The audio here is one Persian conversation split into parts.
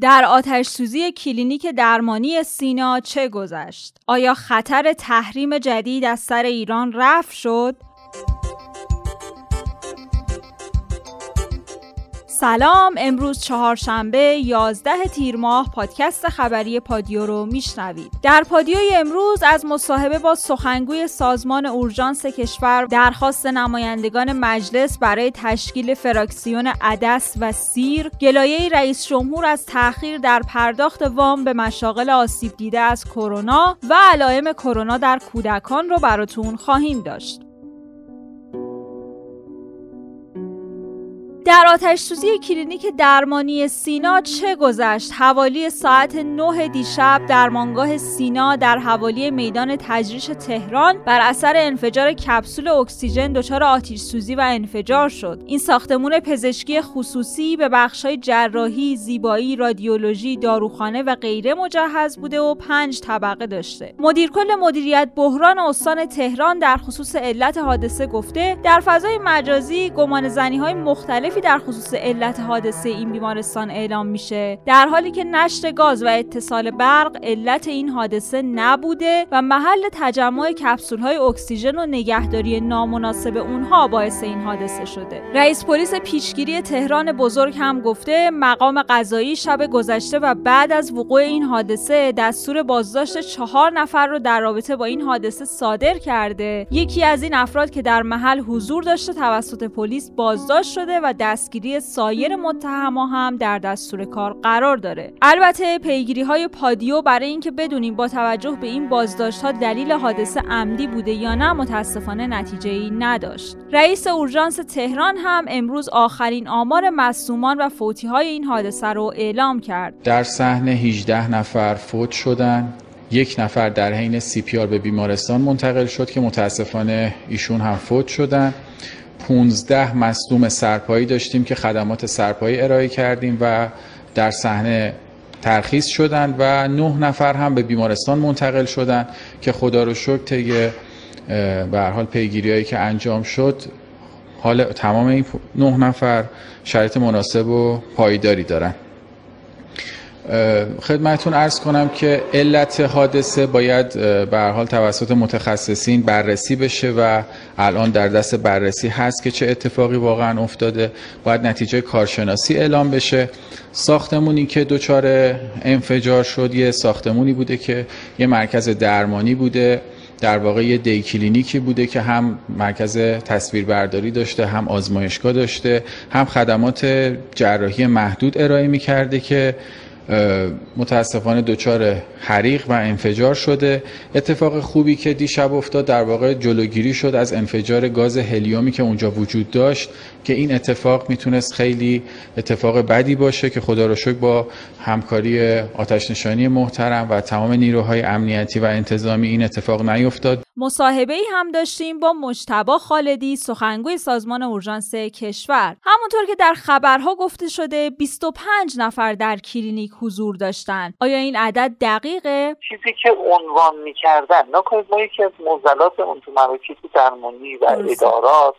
در آتش سوزی کلینیک درمانی سینا چه گذشت؟ آیا خطر تحریم جدید از سر ایران رفع شد؟ سلام امروز چهارشنبه 11 تیر ماه پادکست خبری پادیو رو میشنوید. در پادیوی امروز از مصاحبه با سخنگوی سازمان اورژانس کشور درخواست نمایندگان مجلس برای تشکیل فراکسیون عدس و سیر گلایه رئیس جمهور از تاخیر در پرداخت وام به مشاغل آسیب دیده از کرونا و علائم کرونا در کودکان رو براتون خواهیم داشت. در آتش سوزی کلینیک درمانی سینا چه گذشت؟ حوالی ساعت 9 دیشب درمانگاه سینا در حوالی میدان تجریش تهران بر اثر انفجار کپسول اکسیژن دچار آتش سوزی و انفجار شد. این ساختمون پزشکی خصوصی به بخش‌های جراحی، زیبایی، رادیولوژی، داروخانه و غیره مجهز بوده و پنج طبقه داشته. مدیرکل مدیریت بحران استان تهران در خصوص علت حادثه گفته در فضای مجازی گمان مختلف در خصوص علت حادثه این بیمارستان اعلام میشه. در حالی که نشر گاز و اتصال برق علت این حادثه نبوده و محل تجمع کپسول های اکسیژن و نگهداری نامناسب اونها باعث این حادثه شده. رئیس پلیس پیشگیری تهران بزرگ هم گفته مقام قضایی شب گذشته و بعد از وقوع این حادثه دستور بازداشت چهار نفر رو در رابطه با این حادثه صادر کرده. یکی از این افراد که در محل حضور داشته توسط پلیس بازداشت شده و دستگیری سایر متهما هم در دستور کار قرار داره. البته پیگیری های پادیو برای اینکه بدونیم با توجه به این بازداشت ها دلیل حادثه عمدی بوده یا نه متاسفانه نتیجه ای نداشت. رئیس اورژانس تهران هم امروز آخرین آمار مصومان و فوتی های این حادثه رو اعلام کرد. در صحنه 18 نفر فوت شدن یک نفر در حین سی به بیمارستان منتقل شد که متاسفانه ایشون هم فوت شدن. 15 مصدوم سرپایی داشتیم که خدمات سرپایی ارائه کردیم و در صحنه ترخیص شدند و نه نفر هم به بیمارستان منتقل شدند که خدا رو شکر طی به حال پیگیری هایی که انجام شد حال تمام این نه نفر شرایط مناسب و پایداری دارن. خدمتون ارز کنم که علت حادثه باید به حال توسط متخصصین بررسی بشه و الان در دست بررسی هست که چه اتفاقی واقعا افتاده. باید نتیجه کارشناسی اعلام بشه. ساختمونی که دچار انفجار شد یه ساختمونی بوده که یه مرکز درمانی بوده. در واقع یه دی کلینیکی بوده که هم مرکز تصویربرداری داشته هم آزمایشگاه داشته هم خدمات جراحی محدود ارائه می کرده که متاسفانه دچار حریق و انفجار شده. اتفاق خوبی که دیشب افتاد در واقع جلوگیری شد از انفجار گاز هلیومی که اونجا وجود داشت که این اتفاق می‌تونست خیلی اتفاق بدی باشه که خدا رو شکر با همکاری آتش نشانی محترم و تمام نیروهای امنیتی و انتظامی این اتفاق نیفتاد. مصاحبه ای هم داشتیم با مجتبا خالدی سخنگوی سازمان اورژانس کشور. همونطور که در خبرها گفته شده 25 نفر در کلینیک حضور داشتن. آیا این عدد دقیقه؟ چیزی که عنوان می‌کردن نکنید ما یکی از موزلات اون تو مراکز درمانی و ادارات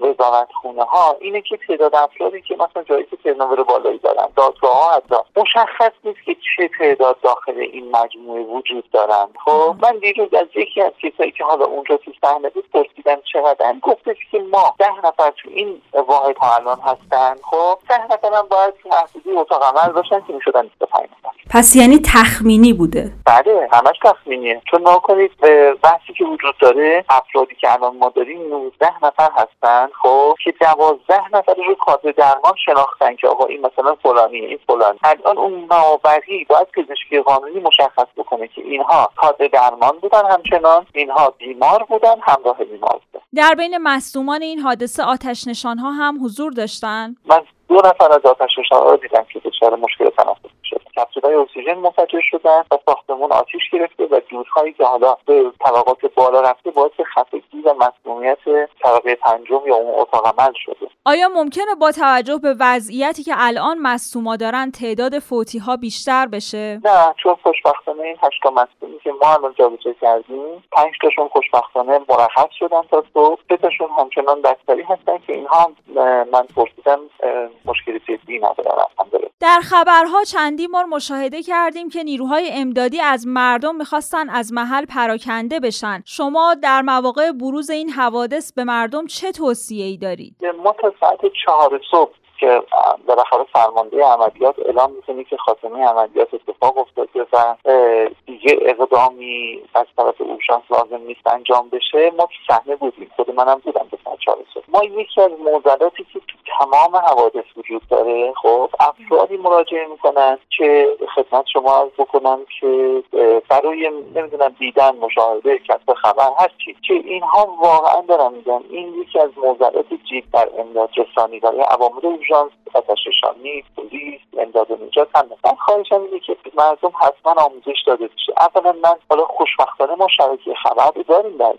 وزارت خونه ها اینه که تعداد افرادی که مثلا جایی که ترنوور بالایی دارن دادگاه ها حتی مشخص نیست که چه تعداد داخل این مجموعه وجود دارن خب؟ من دیروز از یکی از کسایی که حالا اونجا تو صحنه بود پرسیدم چقدر. گفتش که ما ده نفر تو این واحد ها الان هستن. خب ده نفر هم باید محدودی اتاق عمل باشن که می‌شدن 25 نفر پس یعنی تخمینی بوده؟ بله همش تخمینیه. چون نکنید بحثی که وجود داره افرادی که الان ما داریم 19 نفر هستن. خب که 12 نفر رو کادر درمان شناختن که آقا این مثلا فلانی این فلان الان اون نابری باید پزشکی قانونی مشخص بکنه که اینها کادر درمان بودن همچنان. اینها بیمار بودن همراه بیمار بودن. در بین مصدومان این حادثه آتش نشان ها هم حضور داشتن؟ من دو نفر از آتش نشان رو دیدم که دچار مشکل تنفس شد. کپسولهای اکسیژن منفجر شدن و ساختمون آتیش گرفته و دودهایی که حالا به طبقات بالا رفته باعث خفگی و مسمومیت طبقه پنجم یا اون اتاق عمل شده. آیا ممکنه با توجه به وضعیتی که الان مصوما دارن تعداد فوتی ها بیشتر بشه؟ نه چون خوشبختانه این هشتا مصومی که ما الان جابجا کردیم پنج تاشون خوشبختانه مرخص شدن تا صبح. سه تاشون همچنان دستری هستن که اینها من پرسیدم مشکلی جدی ندارن در خبرها چندی بار مشاهده کردیم که نیروهای امدادی از مردم می‌خواستن از محل پراکنده بشن شما در مواقع بروز این حوادث به مردم چه توصیه ای دارید؟ ما تا ساعت چهار صبح که بالاخره فرمانده عملیات اعلام می‌کنه که خاتمه عملیات اتفاق افتاده و دیگه اقدامی از طرف اورژانس لازم نیست انجام بشه. ما تو صحنه بودیم. خود منم بودم به ما یکی از معضلاتی که تو تمام حوادث وجود داره خب افرادی مراجعه می‌کنن که خدمت شما عرض بکنم که برای نمی‌دونم دیدن مشاهده کسب خبر هرچی که اینها واقعا دارن میگن. این یکی از معضلات جید در امداد رسانی برای عوامل اورژانس آتشنشانی پلیس امداد و نجات هم من خواهشم اینه که مردم حتما آموزش داده بشه. اولا من حالا خوشبختانه ما شبکه خبر داریم در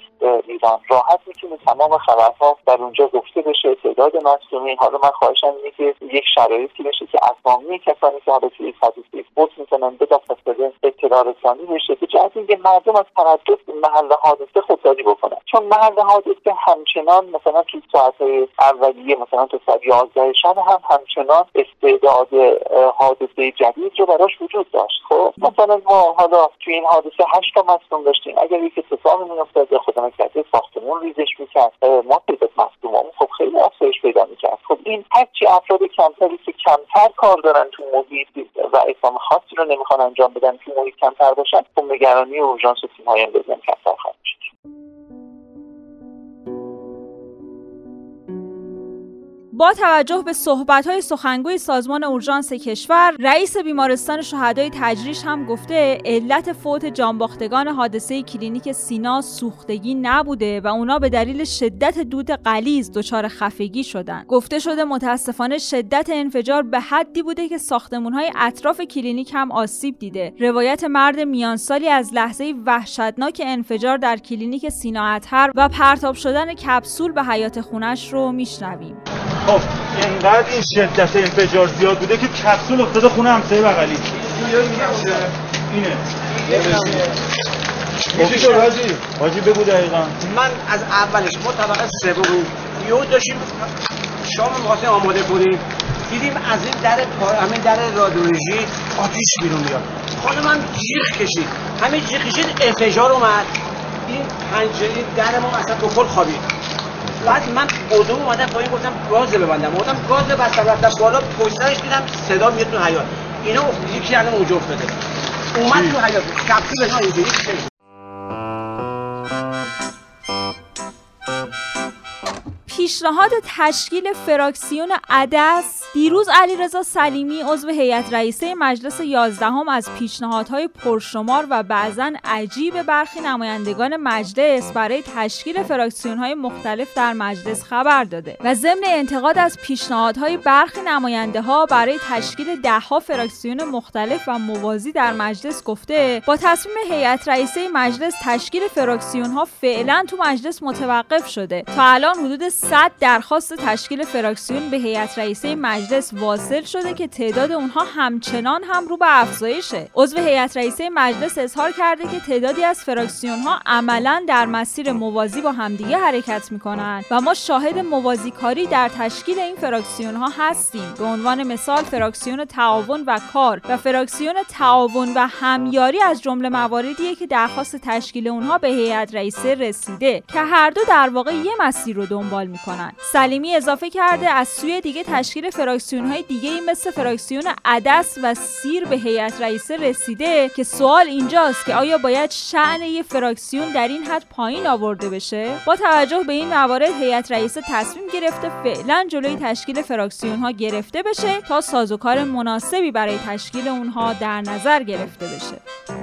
ایران. راحت می‌تونه تمام خبرها در اونجا گفته بشه تعداد مصدومین حالا من خواهشم اینه که یک شرایطی بشه که اسامی کسانی که حالا توی حادثه فوت می‌کنن بلافاصله اطلاع رسانی بشه. به جهت اینکه مردم از تردد محل حادثه خودداری بکنن. چون محل حادثه همچنان مثلا توی ساعتهای اولیه مثلا تا ساعت یازده هم همچنان استعداد حادثه جدید رو براش وجود داشت. خب مثلا ما حالا توی این حادثه هشت تا مصدوم داشتیم. اگر یک اتفاق میافتاد یا خدا نکرده ساختمون ریزش می‌کرد. ما تعداد مصدومامون خب خیلی افزایش پیدا می‌کرد. خب این هرچی افراد کمتری که کمتر کار دارن تو محیط و اقدام خاصی رو نمی‌خوان انجام بدن تو محیط کمتر باشن خب نگرانی اورژانس تیمهای امدادی هم کمتر خواهد با توجه به صحبت‌های سخنگوی سازمان اورژانس کشور رئیس بیمارستان شهدای تجریش هم گفته علت فوت جانباختگان حادثه کلینیک سینا سوختگی نبوده و اونا به دلیل شدت دود غلیظ دچار خفگی شدن. گفته شده متاسفانه شدت انفجار به حدی بوده که ساختمون‌های اطراف کلینیک هم آسیب دیده. روایت مرد میانسالی از لحظه وحشتناک انفجار در کلینیک سینا اطهر و پرتاب شدن کپسول به حیاط خونش رو میشنویم. خب اینقدر این شدت انفجار زیاد بوده که کپسول افتاده خونه همسایه بغلی. اینه. حاجی؟ بگو دقیقا. من از اولش ما طبقه سه بود. یهو داشتیم شام می‌خواستیم آماده کنیم دیدیم از این در همین در رادیولوژی آتیش بیرون میاد. خانه من جیغ کشید. همین جیغ کشید انفجار اومد. این پنجره در ما اصلا به کل خوابید. بعد من اوزو اومدم پایین گفتم گاز ببندم. اومدم گاز بستم رفتم بالا پشتش دیدم صدا میاد تو حیات اینا یکی الان اونجا افتاده اومد تو حیات کپسول اینا اینجوری پیشنهاد تشکیل فراکسیون عدس دیروز علیرضا سلیمی عضو هیئت رئیسه مجلس یازدهم از پیشنهادهای پرشمار و بعضا عجیب برخی نمایندگان مجلس برای تشکیل فراکسیونهای مختلف در مجلس خبر داده و ضمن انتقاد از پیشنهادهای برخی نماینده ها برای تشکیل دهها فراکسیون مختلف و موازی در مجلس گفته با تصمیم هیئت رئیسه مجلس تشکیل فراکسیون ها فعلا تو مجلس متوقف شده تا الان حدود 100 درخواست تشکیل فراکسیون به هیئت رئیسه مجلس واصل شده که تعداد اونها همچنان هم رو به افزایشه. عضو هیئت رئیسه مجلس اظهار کرده که تعدادی از فراکسیون ها عملا در مسیر موازی با همدیگه حرکت می‌کنن و ما شاهد موازی کاری در تشکیل این فراکسیون ها هستیم. به عنوان مثال فراکسیون تعاون و کار و فراکسیون تعاون و همیاری از جمله مواردیه که درخواست تشکیل اونها به هیئت رئیسه رسیده که هر دو در واقع یه مسیر رو دنبال می‌کنن. سلیمی اضافه کرده از سوی دیگه تشکیل فراکسیون های دیگه ای مثل فراکسیون عدس و سیر به هیئت رئیسه رسیده که سوال اینجاست که آیا باید شعن یه فراکسیون در این حد پایین آورده بشه؟ با توجه به این موارد هیئت رئیسه تصمیم گرفته فعلا جلوی تشکیل فراکسیون ها گرفته بشه تا سازوکار مناسبی برای تشکیل اونها در نظر گرفته بشه.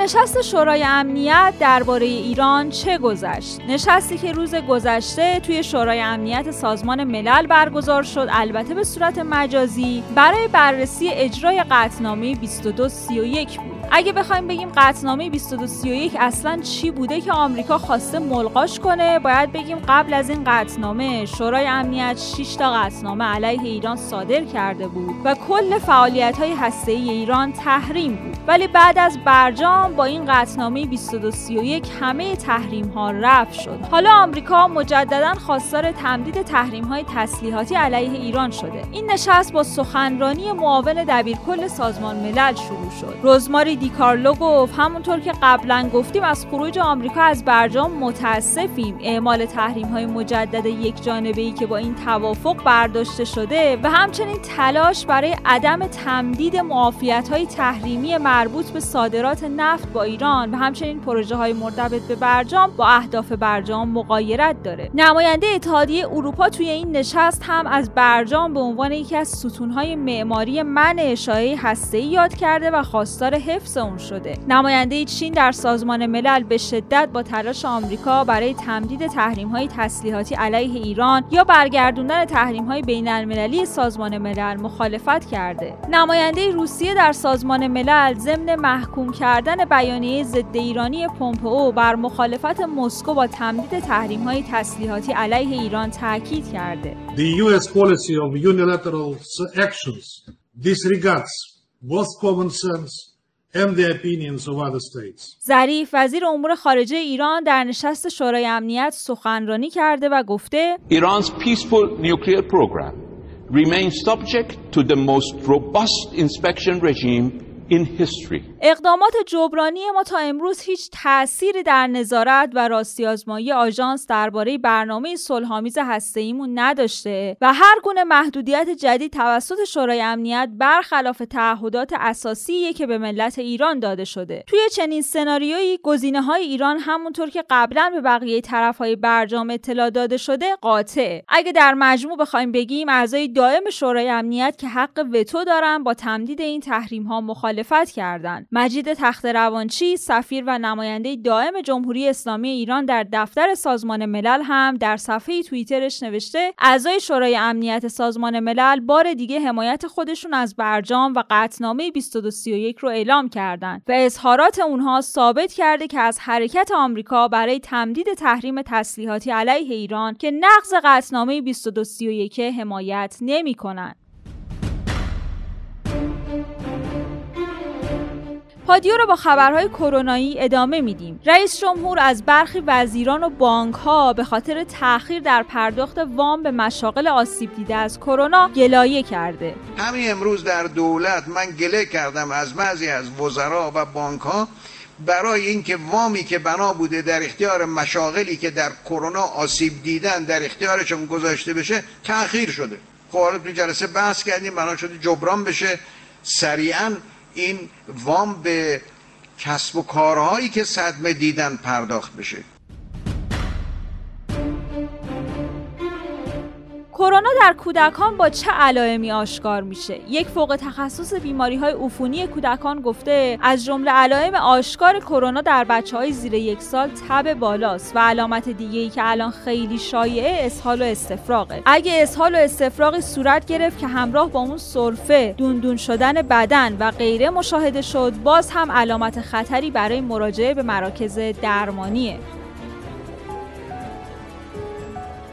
نشست شورای امنیت درباره ایران چه گذشت؟ نشستی که روز گذشته توی شورای امنیت سازمان ملل برگزار شد البته به صورت مجازی برای بررسی اجرای قطعنامه 2231 بود. اگه بخوایم بگیم قطعنامه 2231 اصلا چی بوده که آمریکا خواسته ملغاش کنه باید بگیم قبل از این قطعنامه شورای امنیت 6 تا قطعنامه علیه ایران صادر کرده بود و کل فعالیت های هسته ای ایران تحریم بود. ولی بعد از برجام با این قطعنامه 2231 همه تحریم ها رفع شد. حالا آمریکا مجددا خواستار تمدید تحریم های تسلیحاتی علیه ایران شده. این نشست با سخنرانی معاون دبیرکل سازمان ملل شروع شد. رزماری دیکارلو گفت همونطور که قبلا گفتیم از خروج آمریکا از برجام متاسفیم. اعمال تحریم های مجدد یک جانبه ای که با این توافق برداشته شده و همچنین تلاش برای عدم تمدید معافیت های تحریمی مربوط به صادرات نفت با ایران و همچنین پروژه های مرتبط به برجام با اهداف برجام مقایرت داره. نماینده اتحادیه اروپا توی این نشست هم از برجام به عنوان یکی از ستونهای معماری من اشاره هسته‌ای یاد کرده و خواستار حفظ اون شده. نماینده چین در سازمان ملل به شدت با تلاش آمریکا برای تمدید تحریم های تسلیحاتی علیه ایران یا برگردوندن تحریم های بین المللی سازمان ملل مخالفت کرده. نماینده روسیه در سازمان ملل ضمن محکوم کردن بیانیه ضد ایرانی پومپئو بر مخالفت مسکو با تمدید تحریم های تسلیحاتی علیه ایران تاکید کرده. The US policy of unilateral actions disregards both common sense and the opinions of other states. ظریف وزیر امور خارجه ایران در نشست شورای امنیت سخنرانی کرده و گفته Iran's peaceful nuclear program remains subject to the most robust inspection regime in history. اقدامات جبرانی ما تا امروز هیچ تأثیری در نظارت و راستی آزمایی آژانس درباره برنامه صلحآمیز هسته‌ایمون نداشته و هر گونه محدودیت جدید توسط شورای امنیت برخلاف تعهدات اساسی که به ملت ایران داده شده. توی چنین سناریویی گزینه های ایران همونطور که قبلا به بقیه طرف های برجام اطلاع داده شده قاطع. اگه در مجموع بخوایم بگیم اعضای دائم شورای امنیت که حق وتو دارن با تمدید این تحریم ها مخالفت کردند. مجید تخت روانچی سفیر و نماینده دائم جمهوری اسلامی ایران در دفتر سازمان ملل هم در صفحه توییترش نوشته اعضای شورای امنیت سازمان ملل بار دیگه حمایت خودشون از برجام و قطعنامه 2231 رو اعلام کردند و اظهارات اونها ثابت کرده که از حرکت آمریکا برای تمدید تحریم تسلیحاتی علیه ایران که نقض قطعنامه 2231 حمایت نمی‌کنند. پادیو رو با خبرهای کرونایی ادامه میدیم. رئیس جمهور از برخی وزیران و بانک ها به خاطر تاخیر در پرداخت وام به مشاغل آسیب دیده از کرونا گلایه کرده. همین امروز در دولت من گله کردم از بعضی از وزرا و بانک ها برای اینکه وامی که بنا بوده در اختیار مشاغلی که در کرونا آسیب دیدن در اختیارشون گذاشته بشه تأخیر شده. خب تو جلسه بحث کردیم بنا شده جبران بشه سریعا این وام به کسب و کارهایی که صدمه دیدن پرداخت بشه. کرونا در کودکان با چه علائمی آشکار میشه؟ یک فوق تخصص بیماری های عفونی کودکان گفته از جمله علائم آشکار کرونا در بچه های زیر یک سال تب بالاست و علامت دیگه ای که الان خیلی شایعه اسهال و استفراغه. اگه اسهال و استفراغی صورت گرفت که همراه با اون سرفه دوندون شدن بدن و غیره مشاهده شد باز هم علامت خطری برای مراجعه به مراکز درمانیه.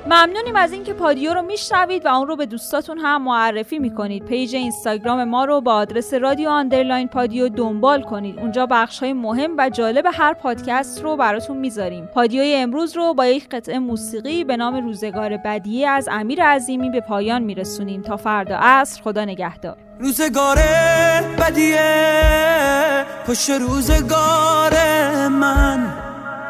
ممنونیم از اینکه پادیو رو میشنوید و اون رو به دوستاتون هم معرفی می‌کنید. page اینستاگرام ما رو با آدرس رادیو underline پادیو دنبال کنید. اونجا بخش های مهم و جالب هر پادکست رو براتون می‌ذاریم. پادیوی امروز رو با یک قطعه موسیقی به نام روزگار بدیه از امیر عظیمی به پایان میرسونیم. تا فردا عصر خدا نگهدار. روزگار بدیه پشت روزگار من.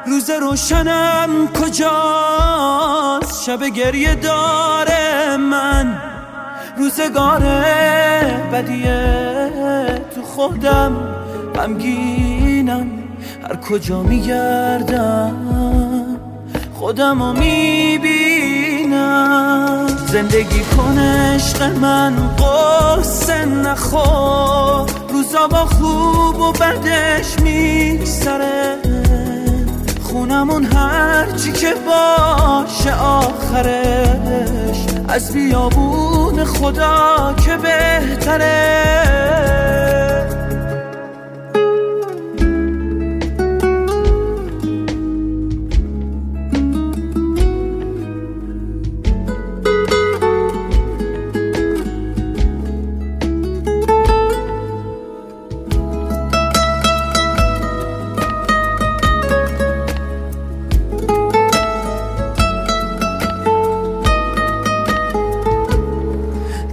روز روشنم کجاست؟ شب گریه داره من. روزگار بدیه تو خودم. غمگینم. هر کجا میگردم خودم رو می‌بینم. زندگی کن عشق من قصه نخور. روزا با خوب و بدش میگذره. خونمون هرچی که باشه آخرش. از بیابون خدا که بهتره.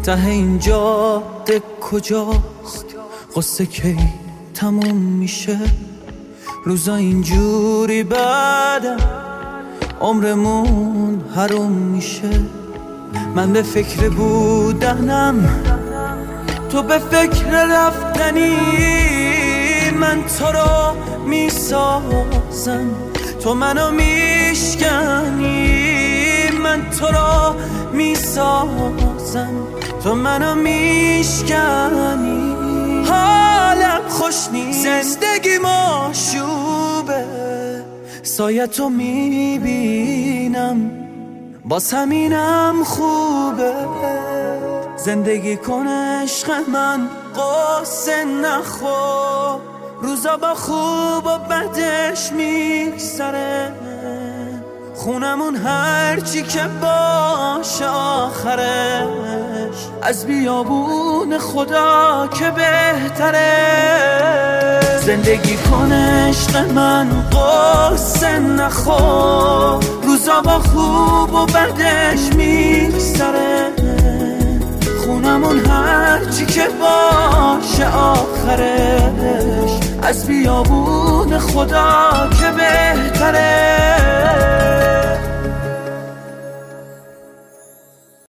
ته اینجا ده کجاست؟ قصه کی تموم میشه؟ روزا اینجوری بعدم عمرمون حروم میشه. من به فکر بودنم تو به فکر رفتنی من تو رو می‌سازم. تو منو میشکنی من تو رو می‌سازم. تو منو میشکنی. حالم خوش نیست. زندگی ماشوبه سایه تو می‌بینم. با همینم خوبه. زندگی کن عشق من. قصه نخور. روزا با خوب و بدش میگذره. خونمون هرچی که باشه آخرش. از بیابون خدا که بهتره. زندگی کن عشق من قصه نخور. روزا با خوب و بدش میگذره. خونمون هرچی که باشه آخرش. از بیابون خدا که بهتره.